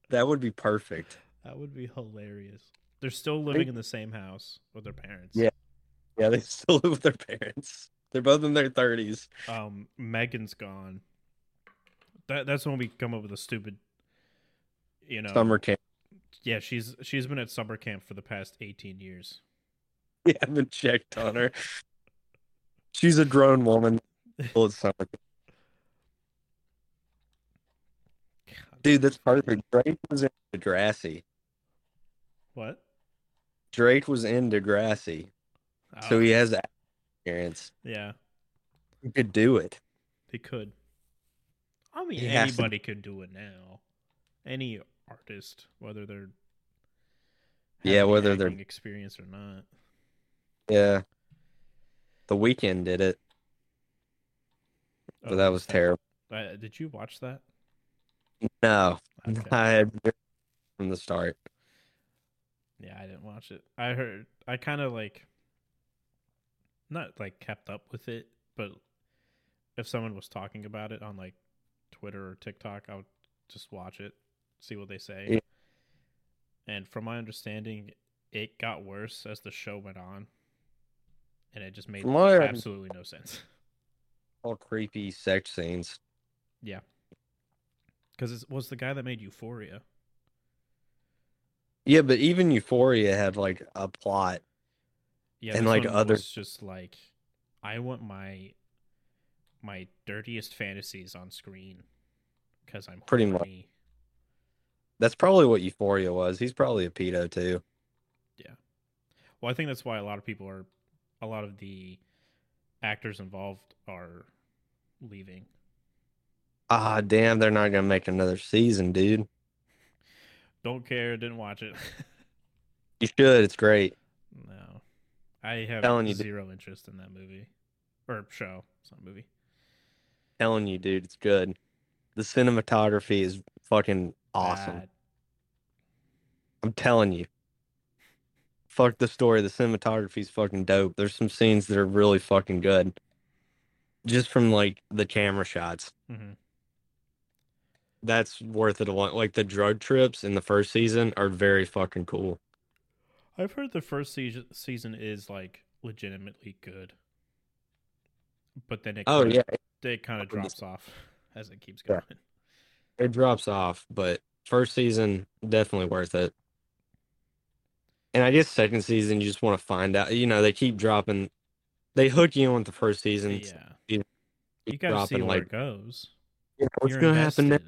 That would be perfect. That would be hilarious. They're still living in the same house with their parents. Yeah. Yeah, they still live with their parents. They're both in their thirties. Um, Megan's gone. That that's when we come up with a stupid. You know, Summer camp. Yeah, she's she's been at summer camp for the past eighteen years. We haven't checked on her. She's a grown woman. Well, it's summer. Dude, that's perfect. Drake was in Degrassi. What? Drake was in Degrassi, so Oh, he has that experience. Yeah, He could do it. he could. I mean, He anybody could do it now. Any artist, whether they're Yeah, whether they're- acting experience or not. Yeah. The Weeknd did it, but Oh, that was that- terrible. Uh, did you watch that? No, Okay. I had from the start. Yeah, I didn't watch it. I heard I kind of like not like kept up with it, but if someone was talking about it on like Twitter or TikTok, I would just watch it, see what they say. Yeah. And from my understanding, it got worse as the show went on. And it just made absolutely no sense. All creepy sex scenes. Yeah. Cuz it was the guy that made Euphoria. Yeah, but even Euphoria had like a plot. Yeah, And, like, other- just like I want my my dirtiest fantasies on screen because I'm Pretty much. That's probably what Euphoria was. He's probably a pedo too. Yeah. Well, I think that's why a lot of people are, a lot of the actors involved are leaving. Ah, damn, they're not gonna make another season, dude. Don't care. Didn't watch it. You should. It's great. no, I have Telling you, zero interest in that movie or show. It's not a movie. Telling you, dude, it's good. The cinematography is fucking awesome. Bad. I'm telling you. Fuck the story. The cinematography's fucking dope. There's some scenes that are really fucking good. Just from like the camera shots. Mhm. That's worth it a lot. Like the drug trips in the first season are very fucking cool. I've heard the first season season is like legitimately good, but then it Oh kinda, yeah, it kind of I've heard this- drops off as it keeps Yeah. going. it drops off, but first season definitely worth it. And I guess second season you just want to find out. You know, they keep dropping. They hook you in with the first season. Yeah, you got to see where like, it goes. you know, what's You're gonna happen next?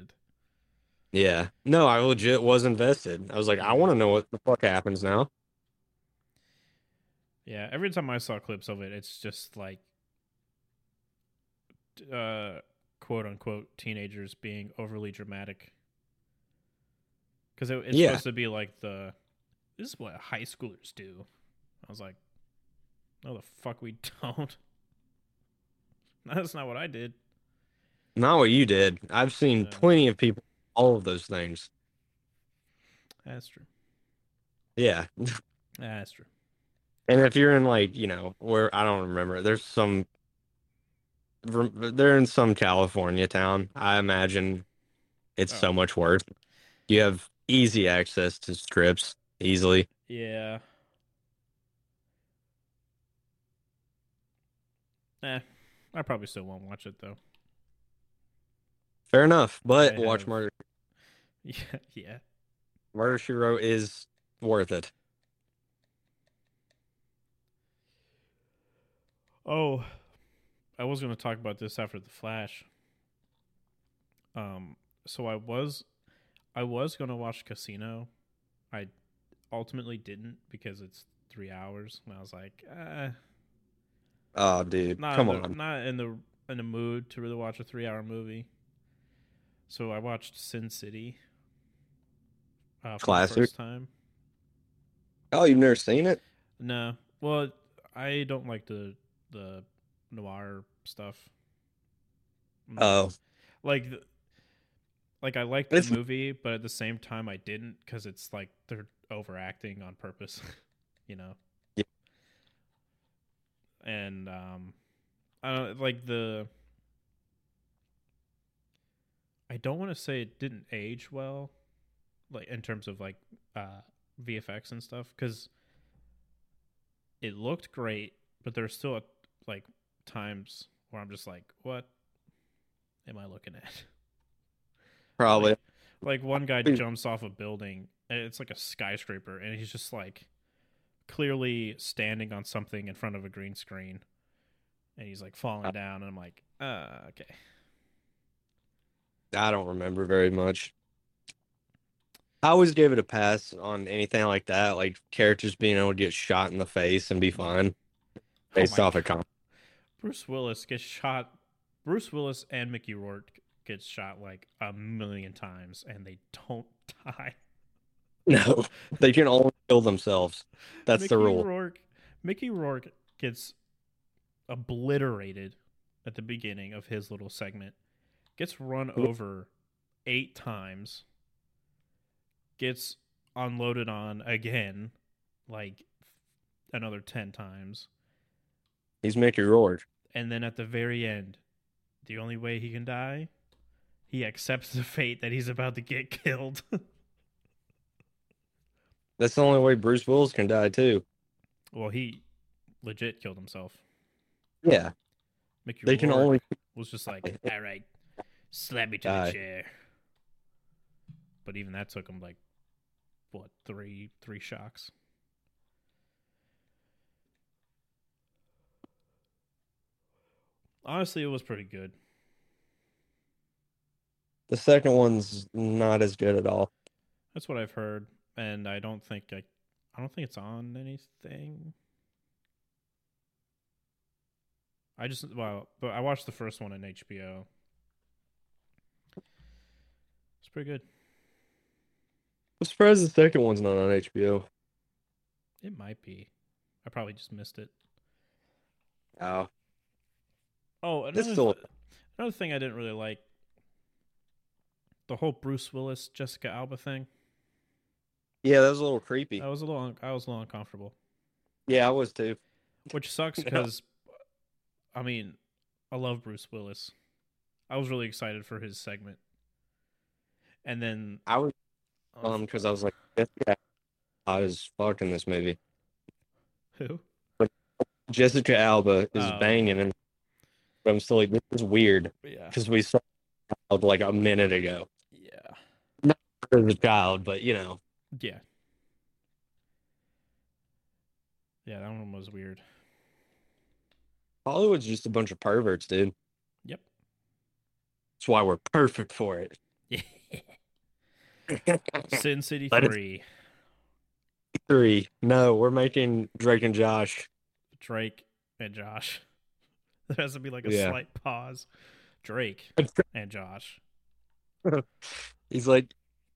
Yeah. No, I legit was invested. I was like, I want to know what the fuck happens now. Yeah, every time I saw clips of it, it's just like, uh, quote unquote, teenagers being overly dramatic. Because it, it's Yeah. supposed to be like the, this is what high schoolers do. I was like, no, the fuck we don't. That's not what I did. Not what you did. I've seen Yeah. plenty of people all of those things. That's true. Yeah. That's true. And if you're in like, you know, where I don't remember, there's some they're in some California town. I imagine it's Oh. so much worse. You have easy access to strips easily. Yeah. Eh, I probably still won't watch it though. Fair enough. But I watch have- Murder Yeah, yeah. Murder She Wrote is worth it. Oh, I was going to talk about this after the Flash. Um, so I was, I was going to watch Casino. I ultimately didn't because it's three hours, and I was like, eh, Oh, dude, not come the, on. not in the in the mood to really watch a three-hour movie. So I watched Sin City. Uh, for Classic. The first time. Oh, you've never seen it? No. Well, I don't like the the noir stuff. I'm Oh, like the, like I liked the It's- movie, but at the same time I didn't because it's like they're overacting on purpose, you know. Yeah. And um, I don't like the. I don't want to say it didn't age well, like in terms of like uh, VFX and stuff, because it looked great, but there's still like times where I'm just like, what am I looking at? probably. Like, like one guy jumps off a building, and it's like a skyscraper, and he's just like clearly standing on something in front of a green screen, and he's like falling down, and I'm like, uh, okay. I don't remember very much. I always gave it a pass on anything like that, like characters being able to get shot in the face and be fine oh based Oh off a God. com. Bruce Willis gets shot. Bruce Willis and Mickey Rourke gets shot like a million times and they don't die. No, they can only kill themselves. That's Mickey the rule. Rourke, Mickey Rourke gets obliterated at the beginning of his little segment. Gets run over eight times. Gets unloaded on again, like another ten times. He's Mickey Rourke. And then at the very end, the only way he can die, he accepts the fate that he's about to get killed. That's the only way Bruce Willis can die too. well, he legit killed himself. Yeah, Mickey they can only. was just like, all right, slap me to Die. the uh, chair. But even that took him like, what, three three shocks? Honestly, it was pretty good. The second one's not as good at all. That's what I've heard, and I don't think I, I don't think it's on anything. I just well, but I watched the first one on HBO. It's pretty good. I'm surprised the second one's not on HBO. It might be. I probably just missed it. Oh, Oh, another, still- th- another thing I didn't really like the whole Bruce Willis Jessica Alba thing. yeah, that was a little creepy. I was a little un- I was a little uncomfortable, Yeah, I was too. which sucks because I mean, I love Bruce Willis. I was really excited for his segment, and then I was oh, um because I was like, yeah, I was fucking this movie. who? Jessica Alba is Oh. banging, and but I'm still like, this is weird Yeah, because we saw like a minute ago yeah, not as a child, but you know, yeah, yeah. That one was weird. Hollywood's just a bunch of perverts, dude. Yep. That's why we're perfect for it. Sin City it- Three. Three. No, we're making Drake and Josh. Drake and Josh. There has to be like a Yeah. slight pause. Drake and Josh. He's like,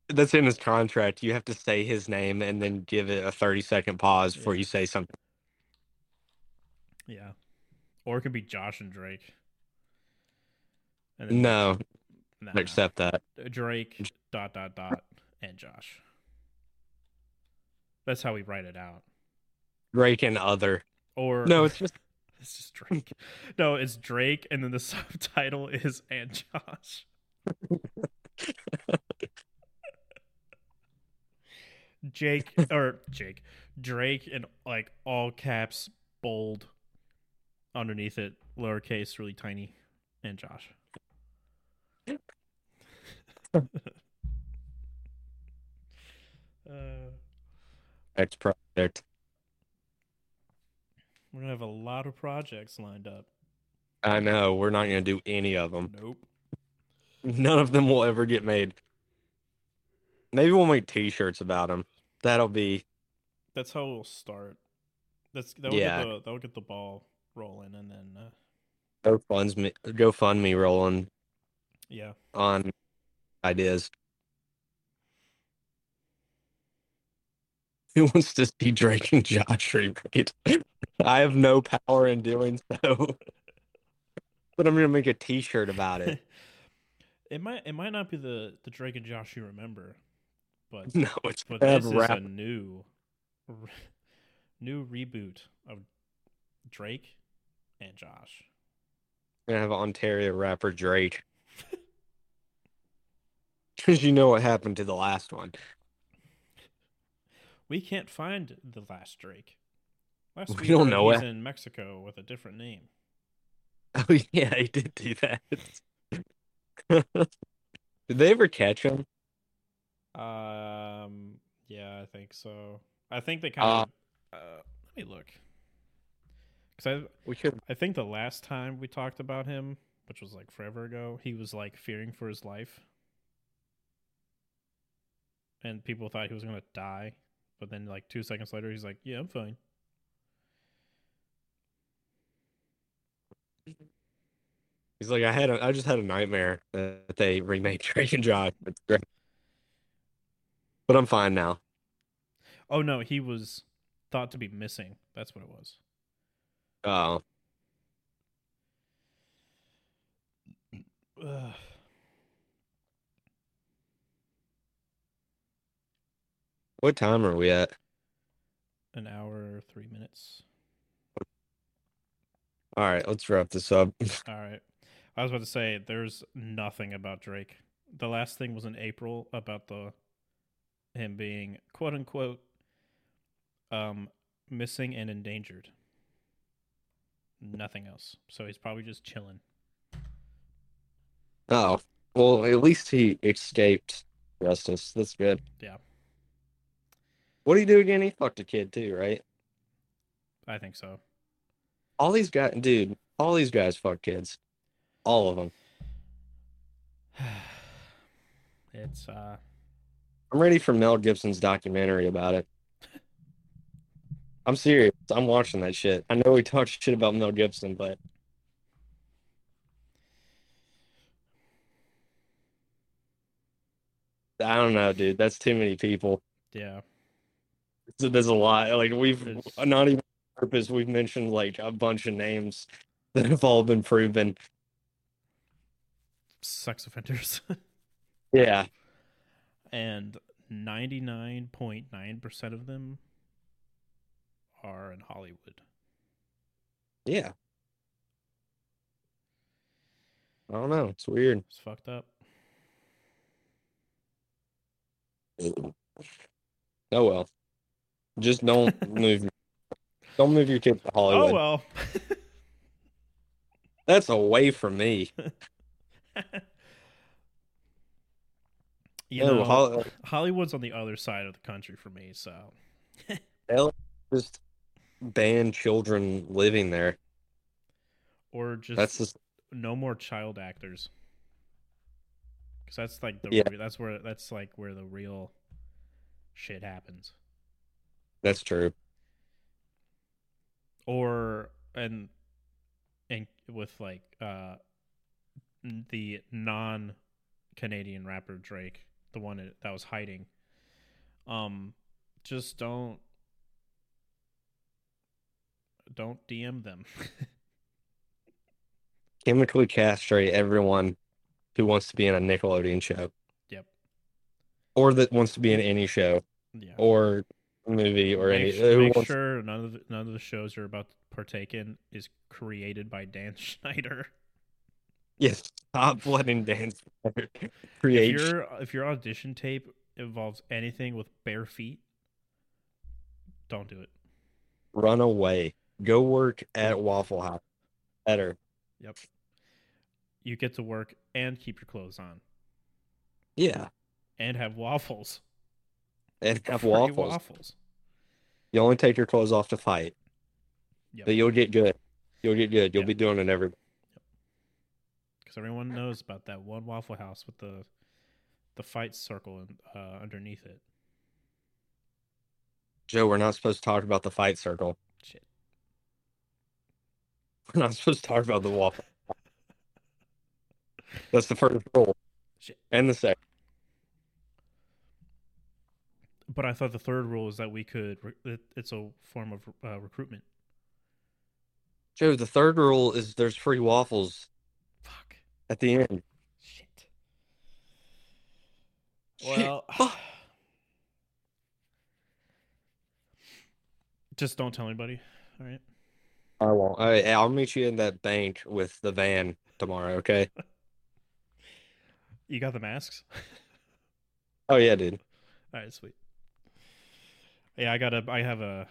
that's in his contract. You have to say his name and then give it a 30 second pause before Yeah. you say something. Yeah. Or it could be Josh and Drake. And No, nah. accept that. Drake dot dot dot and Josh. That's how we write it out. Drake and other. Or No, it's just it's just Drake. no, it's Drake and then the subtitle is and Josh. Jake or Jake, Drake and like all caps, bold, underneath it, lowercase, really tiny, and Josh. uh, X project. we're gonna have a lot of projects lined up. I know. We're not going to do any of them. Nope. None of them will ever get made. Maybe we'll make t shirts about them. That'll be. That's how we'll start. That's that will Yeah. get the that will get the ball rolling, and then uh, GoFundMe, GoFundMe rolling yeah, on ideas. Who wants to see Drake and Josh remade? I have no power in doing so. but I'm gonna make a T-shirt about it. it might it might not be the the Drake and Josh you remember, but No, it's but this is rap. a new new reboot of Drake and Josh. gonna have Ontario rapper Drake. Because you know what happened to the last one. We can't find the last Drake. Last We we don't know he's it. in Mexico with a different name. Oh yeah, he did do that. Did they ever catch him? Um, yeah, I think so. I think they kind of. Uh, let me look. Because We. I, I think the last time we talked about him, which was like forever ago, he was like fearing for his life, and people thought he was gonna die. But then, like two seconds later, he's like, "Yeah, I'm fine." He's like, I had a, I just had a nightmare that they remade Drake and Josh. It's great. But I'm fine now. Oh no, he was thought to be missing. That's what it was. Oh, Ugh. What time are we at? An hour, three minutes. All right, let's wrap this up. All right. I was about to say there's nothing about Drake. The last thing was in April about the him being quote unquote um missing and endangered. Nothing else. So he's probably just chilling. Oh, well, at least he escaped justice. That's good. Yeah. What did he do again? He fucked a kid too, right? I think so. All these guys, dude, all these guys fuck kids. All of them. It's uh I'm ready for Mel Gibson's documentary about it. I'm serious. I'm watching that shit. I know we talked shit about Mel Gibson, but I don't know, dude. That's too many people. yeah. So There's a lot. Like we've not even purpose. We've mentioned like a bunch of names that have all been proven. Sex offenders. Yeah. and 99.9% of them are in Hollywood. Yeah. I don't know. It's weird. It's fucked up. Oh well. Just don't move. Don't move your kids to oh, Hollywood. Oh well. That's away from me. you No, know, Hol- Hollywood's on the other side of the country for me, so just ban children living there. or just That's just no more child actors. Cuz that's like the Yeah. re- that's where that's like where the real shit happens. That's true. Or and and with like uh the non Canadian rapper Drake, the one that- was hiding. Um just don't don't DM them. Chemically castrate everyone who wants to be in a Nickelodeon show yep. or that wants to be in any show Yeah. or movie or any. make, uh, who make wants- sure none of the, none of the shows you're about to partake in is created by Dan Schneider. Yes, stop letting dance If create. your if your audition tape involves anything with bare feet, don't do it. Run away. Go work at Waffle House. Better. Yep. You get to work and keep your clothes on Yeah. and have waffles. And have waffles. waffles. You only take your clothes off to fight, Yep. but you'll get good. You'll get good. You'll Yeah. be doing it every. Because everyone knows about that one Waffle House with the the fight circle uh, underneath it. Joe, we're not supposed to talk about the fight circle. Shit. We're not supposed to talk about the waffle. That's the first rule. Shit. And the second. But I thought the third rule is that we could. Re- it, it's a form of uh, recruitment. Joe, the third rule is there's free waffles Fuck. at the end. Shit. Shit. Well, Fuck. just don't tell anybody. All right. I won't. I, I'll meet you in that bank with the van tomorrow, okay? You got the masks. Oh, yeah, dude. All right, sweet. Yeah, I got a. I have a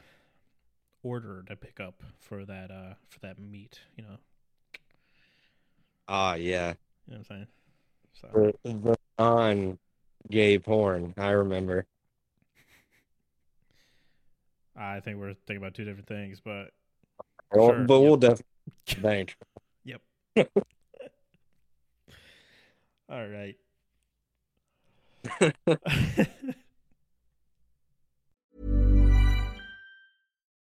order to pick up for that. Uh, for that meat. You know. Ah, yeah. You know what I'm saying. So The, the non gay porn. I remember. I think we're thinking about two different things, but Well, Sure, but we'll yep. definitely bank. Yep. All right.